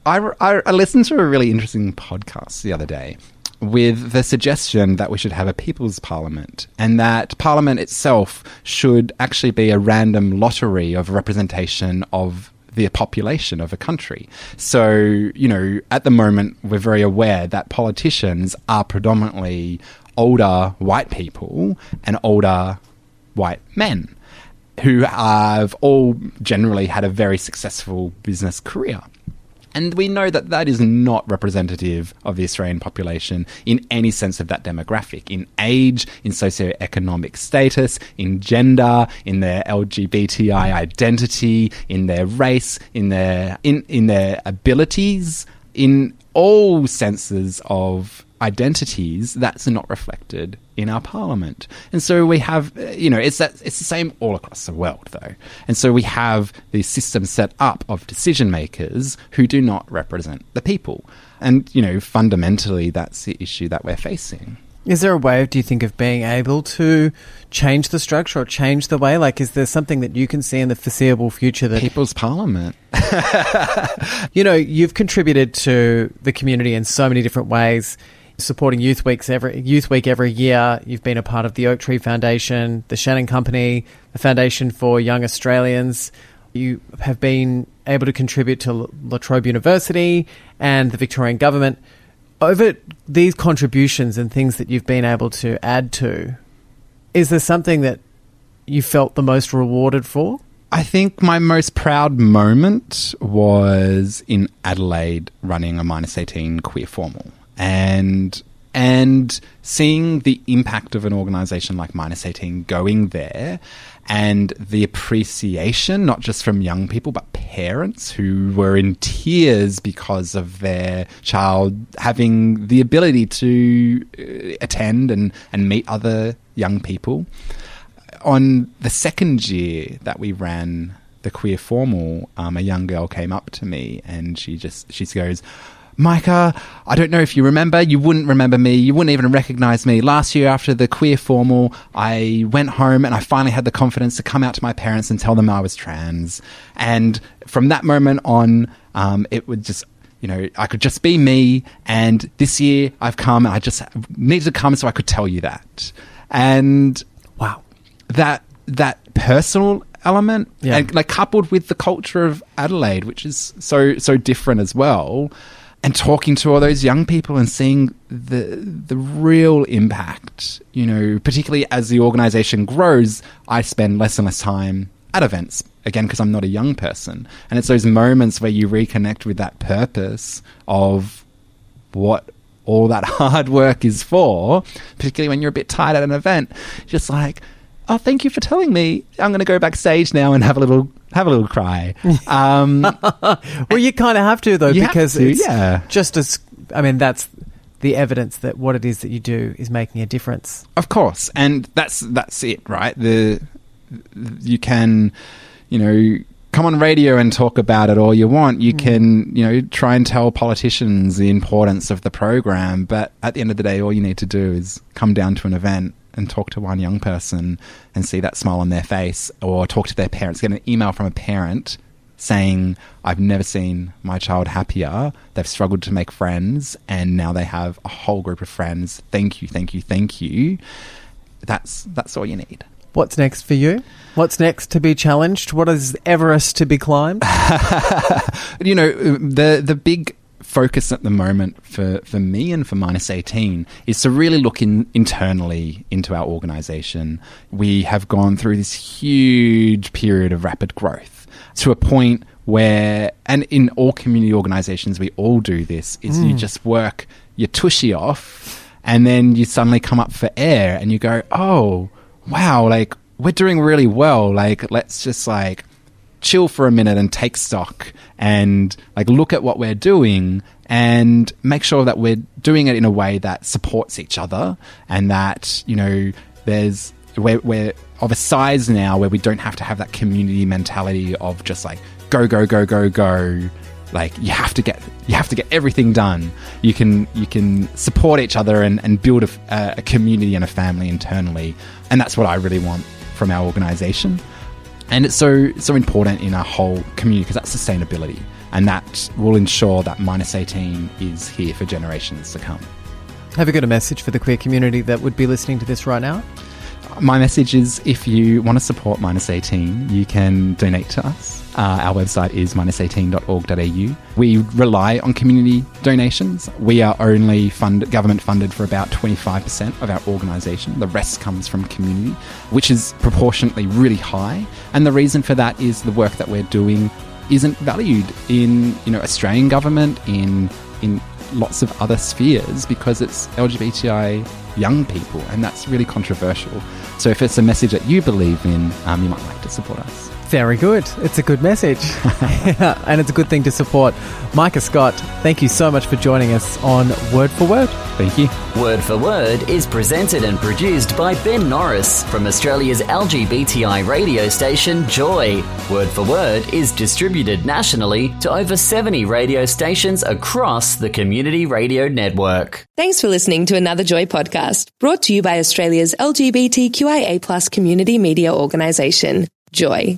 I, I, I listened to a really interesting podcast the other day with the suggestion that we should have a people's parliament and that parliament itself should actually be a random lottery of representation of the population of a country. So, you know, at the moment, we're very aware that politicians are predominantly older white people and older white men who have all generally had a very successful business career. And we know that that is not representative of the Australian population in any sense of that demographic, in age, in socioeconomic status, in gender, in their LGBTI identity, in their race, in their in, in their abilities, in all senses of identities that's not reflected in our parliament. And so we have, uh, you know, it's that it's the same all across the world, though. And so we have these systems set up of decision makers who do not represent the people. And you know, fundamentally, that's the issue that we're facing.
Is there a way, do you think, of being able to change the structure or change the way? Like, is there something that you can see in the foreseeable future that.
People's Parliament.
you know, you've contributed to the community in so many different ways supporting Youth Weeks every Youth Week every year. You've been a part of the Oak Tree Foundation, the Shannon Company, the Foundation for Young Australians. You have been able to contribute to La Trobe University and the Victorian government. Over these contributions and things that you've been able to add to, is there something that you felt the most rewarded for?
I think my most proud moment was in Adelaide running a minus 18 queer formal and and seeing the impact of an organization like Minus 18 going there and the appreciation, not just from young people, but parents who were in tears because of their child having the ability to uh, attend and, and meet other young people. On the second year that we ran the queer formal, um, a young girl came up to me and she just, she goes, Micah, I don't know if you remember, you wouldn't remember me, you wouldn't even recognize me. Last year, after the queer formal, I went home and I finally had the confidence to come out to my parents and tell them I was trans. And from that moment on, um, it would just, you know, I could just be me. And this year, I've come and I just needed to come so I could tell you that. And wow, that, that personal element yeah. and like coupled with the culture of Adelaide, which is so, so different as well and talking to all those young people and seeing the the real impact, you know, particularly as the organization grows, I spend less and less time at events again because I'm not a young person, and it's those moments where you reconnect with that purpose of what all that hard work is for, particularly when you're a bit tired at an event, just like oh, thank you for telling me. I'm going to go backstage now and have a little have a little cry. Um,
Well, you kind of have to though, because
to,
it's
yeah.
just as I mean that's the evidence that what it is that you do is making a difference.
Of course, and that's that's it, right? The you can, you know, come on radio and talk about it all you want. You can, you know, try and tell politicians the importance of the program, but at the end of the day, all you need to do is come down to an event and talk to one young person and see that smile on their face, or talk to their parents, get an email from a parent saying, I've never seen my child happier. They've struggled to make friends and now they have a whole group of friends. Thank you, thank you, thank you. That's that's all you need.
What's next for you? What's next to be challenged? What is Everest to be climbed?
you know, the the big focus at the moment for, for me and for minus 18 is to really look in, internally into our organization. We have gone through this huge period of rapid growth to a point where, and in all community organizations, we all do this, is you hmm. just work your tushy off and then you suddenly come up for air and you go, oh, wow, like we're doing really well. Like, let's just like, chill for a minute and take stock and like look at what we're doing and make sure that we're doing it in a way that supports each other and that you know there's we're, we're of a size now where we don't have to have that community mentality of just like go go go go go. Like you have to get you have to get everything done. You can you can support each other and, and build a, a community and a family internally. And that's what i really want from our organization and it's so so important in our whole community because that's sustainability, and that will ensure that minus eighteen is here for generations to come.
Have you got a message for the queer community that would be listening to this right now?
My message is if you want to support minus 18, you can donate to us. Uh, our website is minus18.org.au. We rely on community donations. We are only fund, government funded for about 25% of our organisation. The rest comes from community, which is proportionately really high. And the reason for that is the work that we're doing isn't valued in you know Australian government, in in lots of other spheres because it's LGBTI young people, and that's really controversial. So if it's a message that you believe in, um, you might like to support us.
Very good. It's a good message. Yeah, and it's a good thing to support. Micah Scott, thank you so much for joining us on Word for Word.
Thank you.
Word for Word is presented and produced by Ben Norris from Australia's LGBTI radio station Joy. Word for Word is distributed nationally to over 70 radio stations across the Community Radio Network.
Thanks for listening to another Joy podcast brought to you by Australia's LGBTQIA plus community media organisation, Joy.